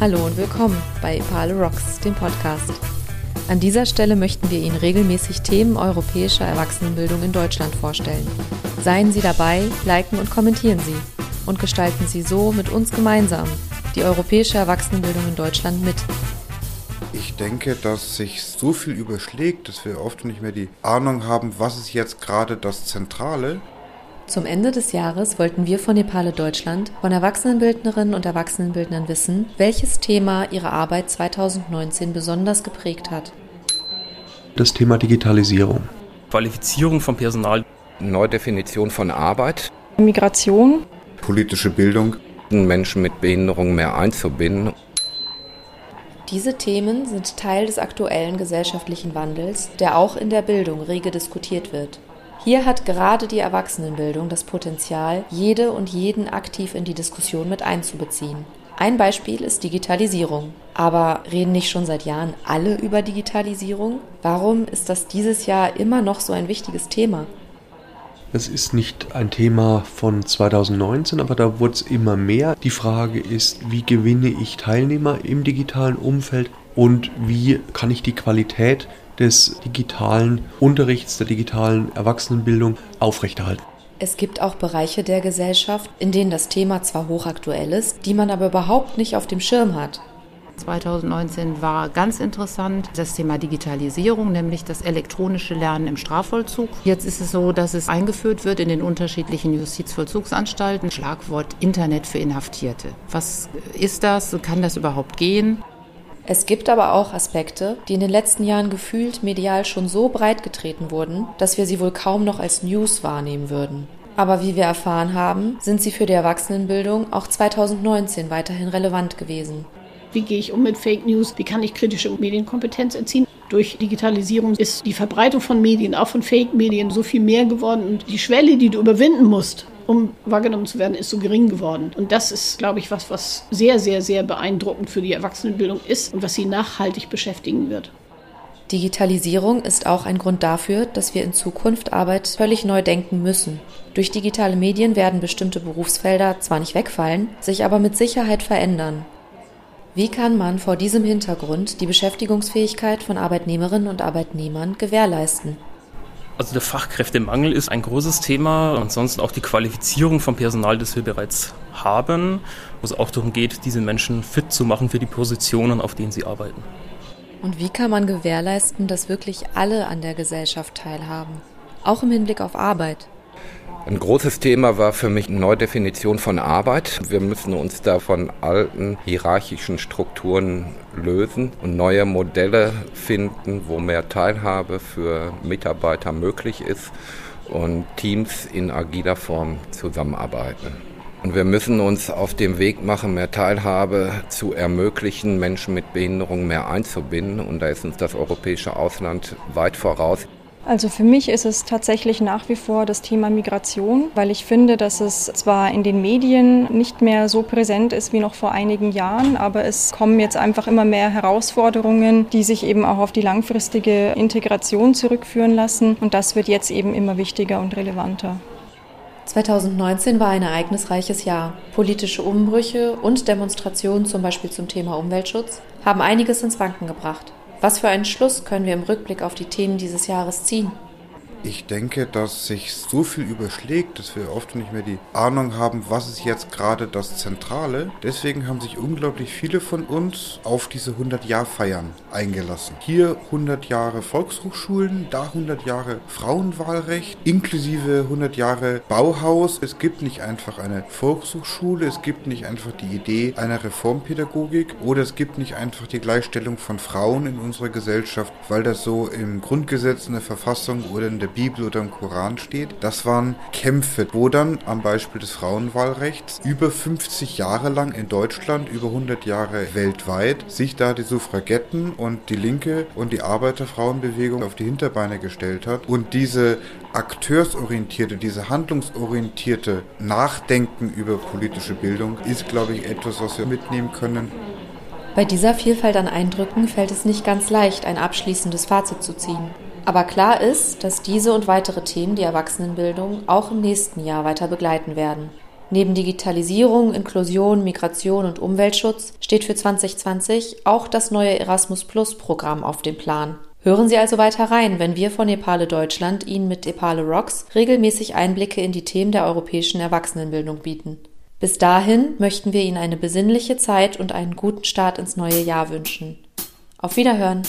Hallo und willkommen bei Ipale Rocks, dem Podcast. An dieser Stelle möchten wir Ihnen regelmäßig Themen europäischer Erwachsenenbildung in Deutschland vorstellen. Seien Sie dabei, liken und kommentieren Sie und gestalten Sie so mit uns gemeinsam die europäische Erwachsenenbildung in Deutschland mit. Ich denke, dass sich so viel überschlägt, dass wir oft nicht mehr die Ahnung haben, was ist jetzt gerade das Zentrale. Zum Ende des Jahres wollten wir von Nepale Deutschland von Erwachsenenbildnerinnen und Erwachsenenbildnern wissen, welches Thema ihre Arbeit 2019 besonders geprägt hat. Das Thema Digitalisierung. Qualifizierung von Personal. Neudefinition von Arbeit. Migration. Politische Bildung. Menschen mit Behinderung mehr einzubinden. Diese Themen sind Teil des aktuellen gesellschaftlichen Wandels, der auch in der Bildung rege diskutiert wird. Hier hat gerade die Erwachsenenbildung das Potenzial, jede und jeden aktiv in die Diskussion mit einzubeziehen. Ein Beispiel ist Digitalisierung. Aber reden nicht schon seit Jahren alle über Digitalisierung? Warum ist das dieses Jahr immer noch so ein wichtiges Thema? Es ist nicht ein Thema von 2019, aber da wurde es immer mehr. Die Frage ist, wie gewinne ich Teilnehmer im digitalen Umfeld und wie kann ich die Qualität des digitalen Unterrichts, der digitalen Erwachsenenbildung aufrechterhalten. Es gibt auch Bereiche der Gesellschaft, in denen das Thema zwar hochaktuell ist, die man aber überhaupt nicht auf dem Schirm hat. 2019 war ganz interessant das Thema Digitalisierung, nämlich das elektronische Lernen im Strafvollzug. Jetzt ist es so, dass es eingeführt wird in den unterschiedlichen Justizvollzugsanstalten. Schlagwort Internet für Inhaftierte. Was ist das? Kann das überhaupt gehen? Es gibt aber auch Aspekte, die in den letzten Jahren gefühlt medial schon so breit getreten wurden, dass wir sie wohl kaum noch als News wahrnehmen würden. Aber wie wir erfahren haben, sind sie für die Erwachsenenbildung auch 2019 weiterhin relevant gewesen. Wie gehe ich um mit Fake News? Wie kann ich kritische Medienkompetenz erziehen? Durch Digitalisierung ist die Verbreitung von Medien, auch von Fake-Medien, so viel mehr geworden. Und die Schwelle, die du überwinden musst, um wahrgenommen zu werden, ist so gering geworden. Und das ist, glaube ich, was, was sehr, sehr, sehr beeindruckend für die Erwachsenenbildung ist und was sie nachhaltig beschäftigen wird. Digitalisierung ist auch ein Grund dafür, dass wir in Zukunft Arbeit völlig neu denken müssen. Durch digitale Medien werden bestimmte Berufsfelder zwar nicht wegfallen, sich aber mit Sicherheit verändern. Wie kann man vor diesem Hintergrund die Beschäftigungsfähigkeit von Arbeitnehmerinnen und Arbeitnehmern gewährleisten? Also der Fachkräftemangel ist ein großes Thema. Ansonsten auch die Qualifizierung von Personal, das wir bereits haben, wo es auch darum geht, diese Menschen fit zu machen für die Positionen, auf denen sie arbeiten. Und wie kann man gewährleisten, dass wirklich alle an der Gesellschaft teilhaben? Auch im Hinblick auf Arbeit. Ein großes Thema war für mich eine Neudefinition von Arbeit. Wir müssen uns da von alten hierarchischen Strukturen lösen und neue Modelle finden, wo mehr Teilhabe für Mitarbeiter möglich ist und Teams in agiler Form zusammenarbeiten. Und wir müssen uns auf dem Weg machen, mehr Teilhabe zu ermöglichen, Menschen mit Behinderung mehr einzubinden. Und da ist uns das europäische Ausland weit voraus. Also für mich ist es tatsächlich nach wie vor das Thema Migration, weil ich finde, dass es zwar in den Medien nicht mehr so präsent ist wie noch vor einigen Jahren, aber es kommen jetzt einfach immer mehr Herausforderungen, die sich eben auch auf die langfristige Integration zurückführen lassen. Und das wird jetzt eben immer wichtiger und relevanter. 2019 war ein ereignisreiches Jahr. Politische Umbrüche und Demonstrationen zum Beispiel zum Thema Umweltschutz haben einiges ins Wanken gebracht. Was für einen Schluss können wir im Rückblick auf die Themen dieses Jahres ziehen? Ich denke, dass sich so viel überschlägt, dass wir oft nicht mehr die Ahnung haben, was ist jetzt gerade das Zentrale. Deswegen haben sich unglaublich viele von uns auf diese 100-Jahr-Feiern eingelassen. Hier 100 Jahre Volkshochschulen, da 100 Jahre Frauenwahlrecht, inklusive 100 Jahre Bauhaus. Es gibt nicht einfach eine Volkshochschule, es gibt nicht einfach die Idee einer Reformpädagogik oder es gibt nicht einfach die Gleichstellung von Frauen in unserer Gesellschaft, weil das so im Grundgesetz, in der Verfassung oder in der Bibel oder im Koran steht. Das waren Kämpfe, wo dann am Beispiel des Frauenwahlrechts über 50 Jahre lang in Deutschland, über 100 Jahre weltweit, sich da die Suffragetten und die Linke und die Arbeiterfrauenbewegung auf die Hinterbeine gestellt hat und diese akteursorientierte, diese handlungsorientierte Nachdenken über politische Bildung ist, glaube ich, etwas, was wir mitnehmen können. Bei dieser Vielfalt an Eindrücken fällt es nicht ganz leicht, ein abschließendes Fazit zu ziehen. Aber klar ist, dass diese und weitere Themen die Erwachsenenbildung auch im nächsten Jahr weiter begleiten werden. Neben Digitalisierung, Inklusion, Migration und Umweltschutz steht für 2020 auch das neue Erasmus Plus Programm auf dem Plan. Hören Sie also weiter rein, wenn wir von Nepale Deutschland Ihnen mit Nepale Rocks regelmäßig Einblicke in die Themen der europäischen Erwachsenenbildung bieten. Bis dahin möchten wir Ihnen eine besinnliche Zeit und einen guten Start ins neue Jahr wünschen. Auf Wiederhören!